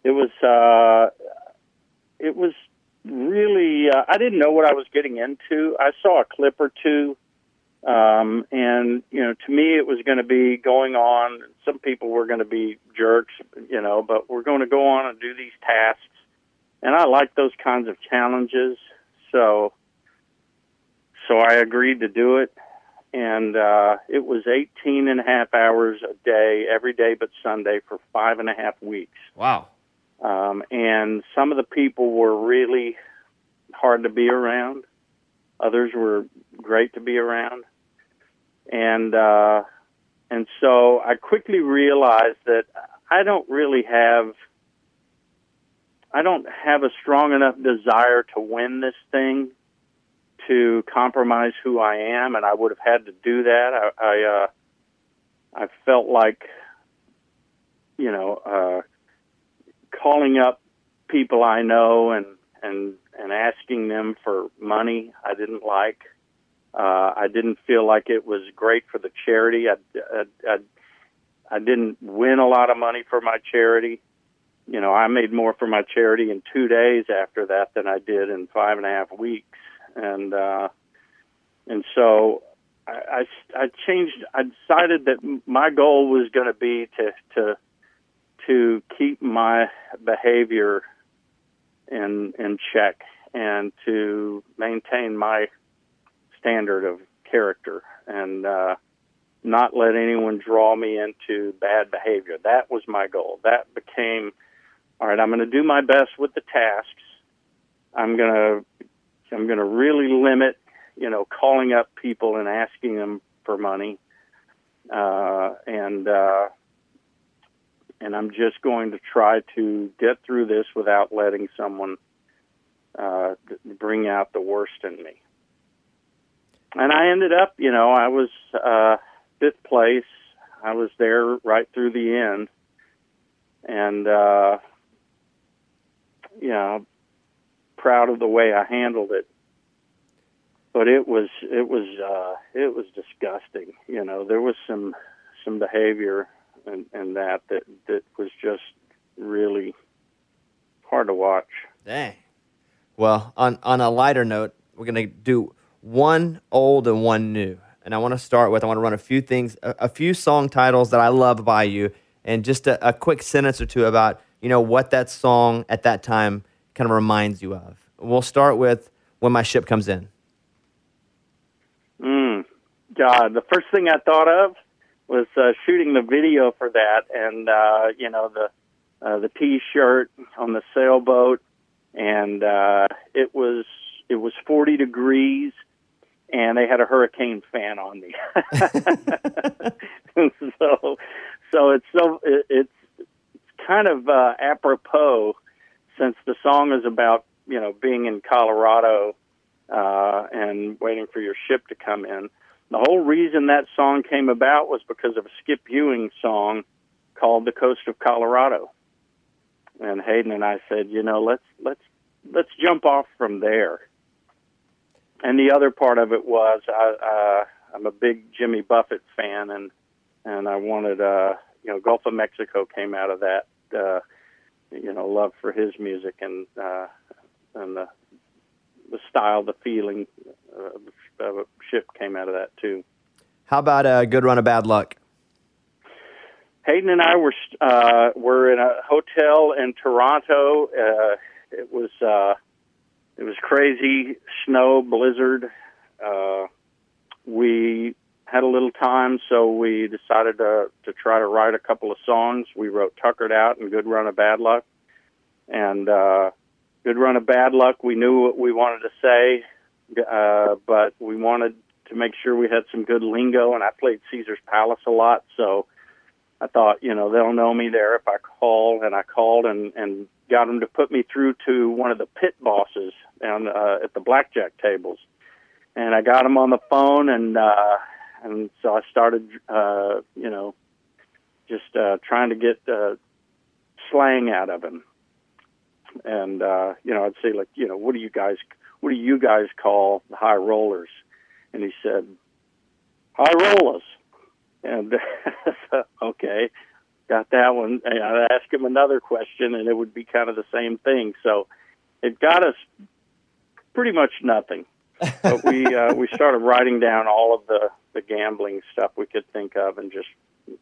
It was uh, it was really uh, I didn't know what I was getting into. I saw a clip or two, um, and you know, to me, it was going to be going on. Some people were going to be jerks, you know, but we're going to go on and do these tasks, and I like those kinds of challenges. So, so I agreed to do it, and uh, it was 18 and a half hours a day, every day but Sunday for five and a half weeks. Wow. Um, and some of the people were really hard to be around. Others were great to be around. And uh, and so I quickly realized that I don't really have I don't have a strong enough desire to win this thing to compromise who I am, and I would have had to do that. I I, uh, I felt like you know. Uh, calling up people I know and and and asking them for money I didn't like. Uh, I didn't feel like it was great for the charity. I, I, I, I didn't win a lot of money for my charity. You know, I made more for my charity in two days after that than I did in five and a half weeks, and uh, and so I, I, I changed. I decided that my goal was going to be to to to keep my behavior in in check and to maintain my standard of character and uh, not let anyone draw me into bad behavior. That was my goal. That became all right. I'm going to do my best with the tasks. I'm going to I'm going to really limit, you know, calling up people and asking them for money, uh, and uh, and I'm just going to try to get through this without letting someone uh, bring out the worst in me. And I ended up, you know, I was uh, fifth place. I was there right through the end, and uh, you know, proud of the way I handled it. But it was it was uh, it was disgusting. You know, there was some some behavior and, and that that that was just really hard to watch. Dang. Well, on on a lighter note, we're gonna do one old and one new. And I want to start with I want to run a few things, a, a few song titles that I love by you, and just a, a quick sentence or two about you know what that song at that time kind of reminds you of. We'll start with when my ship comes in. Mm, God, the first thing I thought of was uh, shooting the video for that, and uh, you know the uh, the T-shirt on the sailboat, and uh, it was it was forty degrees, and they had a hurricane fan on me. so, so it's so it, it's it's kind of uh, apropos since the song is about you know being in Colorado uh, and waiting for your ship to come in. The whole reason that song came about was because of a Skip Ewing song called "The Coast of Colorado," and Hayden and I said, you know, let's let's let's jump off from there. And the other part of it was I, uh, I'm a big Jimmy Buffett fan, and and I wanted, uh, you know, Gulf of Mexico came out of that, uh, you know, love for his music, and uh, and the the style, the feeling uh, of a ship came out of that too. How about a good run of bad luck? Hayden and I were uh, were in a hotel in Toronto. Uh, it was uh, it was crazy snow blizzard. Uh, we had a little time, so we decided to to try to write a couple of songs. We wrote "Tuckered Out" and "Good Run of Bad Luck," and uh, "Good Run of Bad Luck." We knew what we wanted to say, uh, but we wanted to make sure we had some good lingo. And I played Caesar's Palace a lot, so I thought, you know, they'll know me there if I call. And I called and and got them to put me through to one of the pit bosses down uh, at the blackjack tables. And I got him on the phone, and uh, and so I started, uh, you know, just uh, trying to get uh, slang out of him. And uh, you know, I'd say like, you know, what do you guys, what do you guys call the high rollers? And he said, high rollers. And okay, got that one. And I'd ask him another question, and it would be kind of the same thing. So it got us pretty much nothing. but we uh, we started writing down all of the the gambling stuff we could think of, and just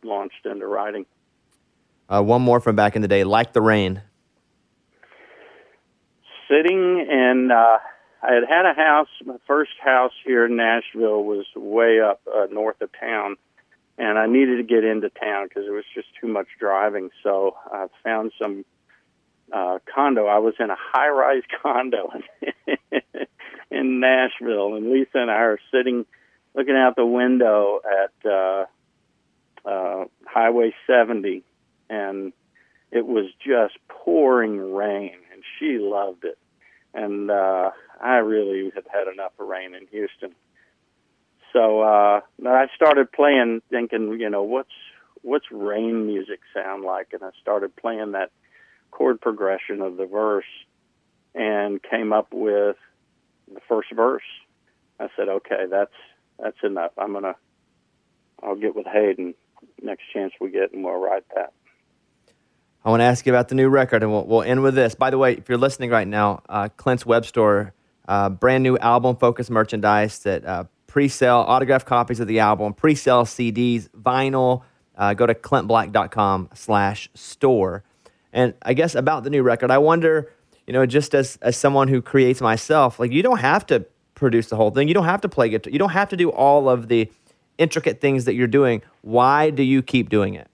launched into writing. Uh, one more from back in the day, like the rain. Sitting in, uh, I had had a house. My first house here in Nashville was way up uh, north of town, and I needed to get into town because it was just too much driving. So I found some uh, condo. I was in a high-rise condo in Nashville, and Lisa and I are sitting, looking out the window at uh, uh, Highway 70, and it was just pouring rain, and she loved it, and uh, I really had had enough of rain in Houston. So uh, I started playing, thinking, you know, what's what's rain music sound like, and I started playing that chord progression of the verse, and came up with the first verse. I said, okay, that's that's enough. I'm gonna, I'll get with Hayden next chance we get, and we'll write that. I want to ask you about the new record, and we'll, we'll end with this. By the way, if you're listening right now, uh, Clint's web store, uh, brand new album focused merchandise that uh, pre-sale autographed copies of the album, pre-sale CDs, vinyl. Uh, go to clintblack.com slash store. And I guess about the new record, I wonder, you know, just as, as someone who creates myself, like you don't have to produce the whole thing. You don't have to play guitar. You don't have to do all of the intricate things that you're doing. Why do you keep doing it?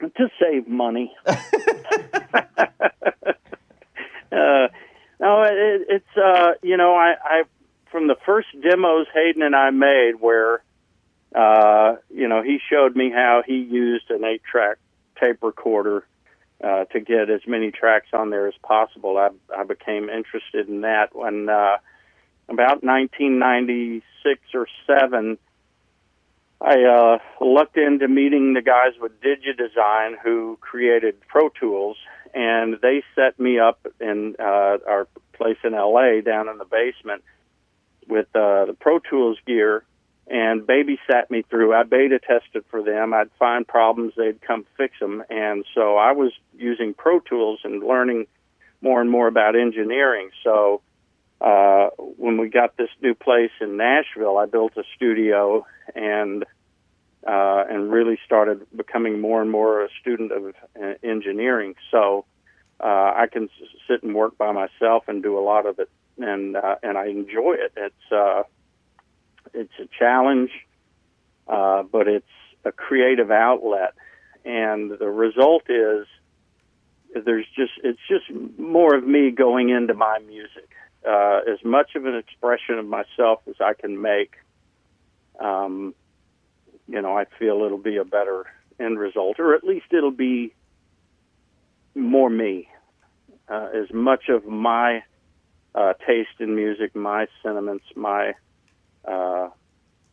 To save money. uh, no, it, it's, uh, you know, I, I from the first demos Hayden and I made, where uh, you know he showed me how he used an eight-track tape recorder uh, to get as many tracks on there as possible. I, I became interested in that when uh, about 1996 or seven. I uh, lucked into meeting the guys with DigiDesign who created Pro Tools, and they set me up in uh, our place in LA down in the basement with uh, the Pro Tools gear and babysat me through. I beta tested for them. I'd find problems, they'd come fix them. And so I was using Pro Tools and learning more and more about engineering. So uh, when we got this new place in Nashville, I built a studio and uh, and really started becoming more and more a student of uh, engineering. So uh, I can s- sit and work by myself and do a lot of it and uh, and I enjoy it. It's uh, it's a challenge, uh, but it's a creative outlet, and the result is there's just it's just more of me going into my music, uh, as much of an expression of myself as I can make. Um, you know, I feel it'll be a better end result, or at least it'll be more me. Uh, as much of my uh, taste in music, my sentiments, my, uh,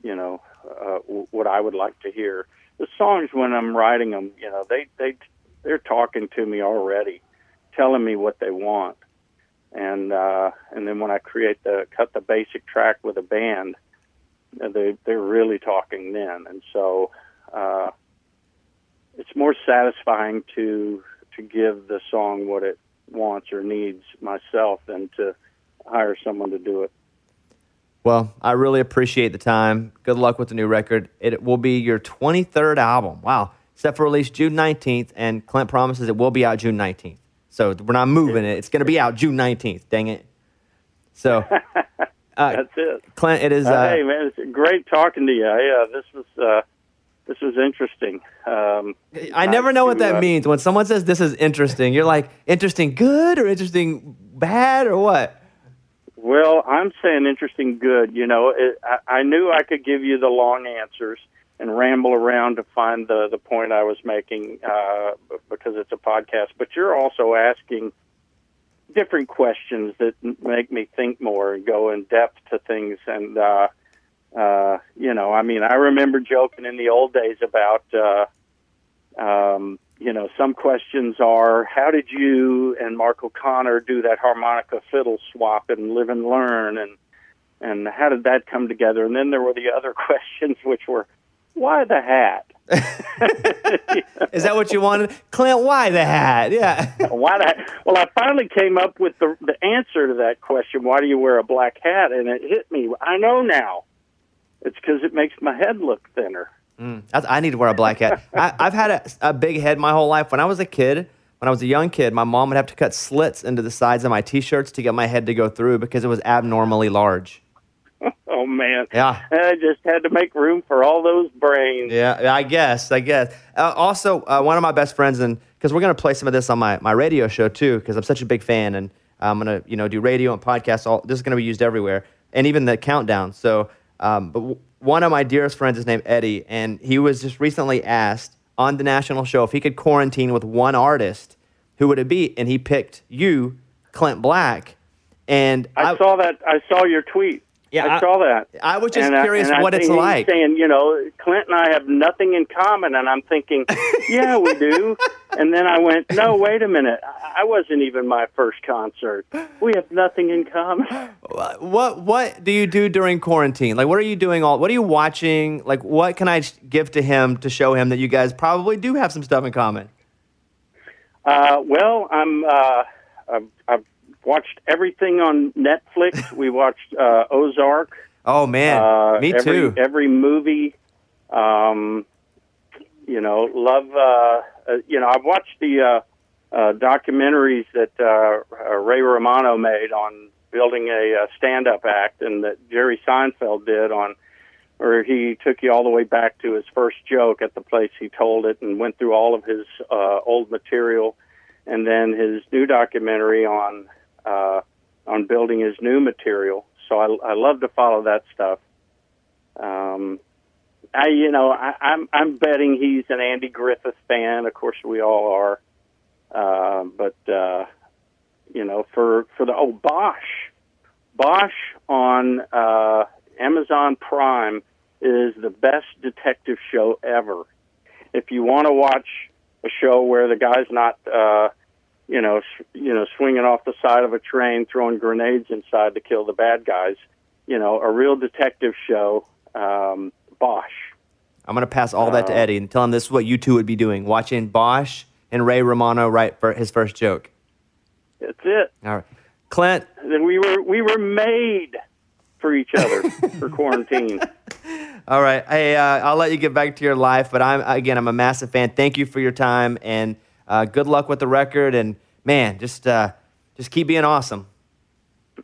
you know, uh, w- what I would like to hear. The songs, when I'm writing them, you know, they they they're talking to me already, telling me what they want, and uh, and then when I create the cut the basic track with a band, uh, they they're really talking then, and so uh, it's more satisfying to to give the song what it wants or needs myself than to hire someone to do it. Well, I really appreciate the time. Good luck with the new record. It will be your 23rd album. Wow. Set for release June 19th, and Clint promises it will be out June 19th. So we're not moving it. It's going to be out June 19th. Dang it. So, uh, That's it. Clint, it is. Uh, Uh, hey man, it's great talking to you. I, uh, this was uh, this was interesting. Um, I never know what that means. When someone says this is interesting, you're like, interesting good or interesting bad or what? Well, I'm saying interesting good. You know, it, I, I knew I could give you the long answers and ramble around to find the the point I was making uh, because it's a podcast. But you're also asking different questions that make me think more and go in depth to things. And uh, uh, you know, I mean, I remember joking in the old days about. Uh, um, you know, some questions are, how did you and Mark O'Connor do that harmonica fiddle swap and live and learn, and and how did that come together? And then there were the other questions, which were, why the hat? Is that what you wanted? Clint, why the hat? Yeah. Why the hat? Well, I finally came up with the the answer to that question. Why do you wear a black hat? And it hit me. I know now. It's because it makes my head look thinner. Mm, That's, I need to wear a black hat. I, I've had a, a big head my whole life. When I was a kid, when I was a young kid, my mom would have to cut slits into the sides of my t-shirts to get my head to go through because it was abnormally large. Oh man. Yeah. I just had to make room for all those brains. Yeah, I guess. I guess. Uh, also, uh, one of my best friends, and because we're gonna play some of this on my, my radio show too, because I'm such a big fan, and I'm gonna you know do radio and podcasts. All this is gonna be used everywhere, and even the countdown. So, um, but w- one of my dearest friends is named Eddie, and he was just recently asked on the national show if he could quarantine with one artist, who would it be? And he picked you, Clint Black, and I, saw that. I saw your tweet. Yeah, I, I- saw that. I was just And, curious what it's like. Saying, you know, Clint and I have nothing in common, and I'm thinking, yeah, we do. And then I went, no, wait a minute. I I wasn't even my first concert. We have nothing in common. what what do you do during quarantine? Like, what are you doing? All what are you watching? Like, what can I give to him to show him that you guys probably do have some stuff in common? Uh, well, I'm. Uh, I've, I've watched everything on Netflix. we watched uh, Ozark. Oh man, Uh, me every, too. Every movie, um, you know, love. Uh, uh, you know, I've watched the uh, uh, documentaries that uh, uh, Ray Romano made on building a uh, stand-up act, and that Jerry Seinfeld did on, where he took you all the way back to his first joke at the place he told it, and went through all of his uh, old material, and then his new documentary on uh, on building his new material. So I, I love to follow that stuff. Um, I, you know, I, I'm I'm betting he's an Andy Griffith fan. Of course, we all are. Uh, but uh, you know, for for the oh Bosch, Bosch on uh, Amazon Prime is the best detective show ever. If you want to watch a show where the guy's not, uh, you know, s- you know, swinging off the side of a train, throwing grenades inside to kill the bad guys, you know, a real detective show, um, Bosch. I'm gonna pass all that to Uh, Eddie and tell him this is what you two would be doing: watching Bosch and Ray Romano write for his first joke. That's it. All right, Clint. Then we were we were made for each other for quarantine. All right, hey, uh, I'll let you get back to your life, but I'm again, I'm a massive fan. Thank you for your time and uh, good luck with the record. And man, just uh, just keep being awesome.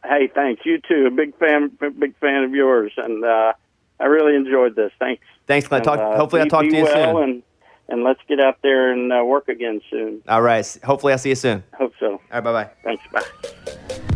Hey, thanks. You too. A big fan, big fan of yours, and uh, I really enjoyed this. Thanks. Thanks, Clint. And, Talk, uh, hopefully, I'll talk to you well soon. And and let's get out there and uh, work again soon. All right, hopefully, I'll see you soon. Hope so. All right, bye bye. Thanks. Bye.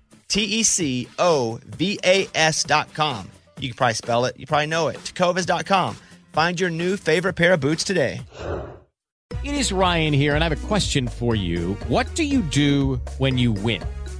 T E C O V A com. You can probably spell it, you probably know it. Tecovas dot com. Find your new favorite pair of boots today. It is Ryan here, and I have a question for you. What do you do when you win?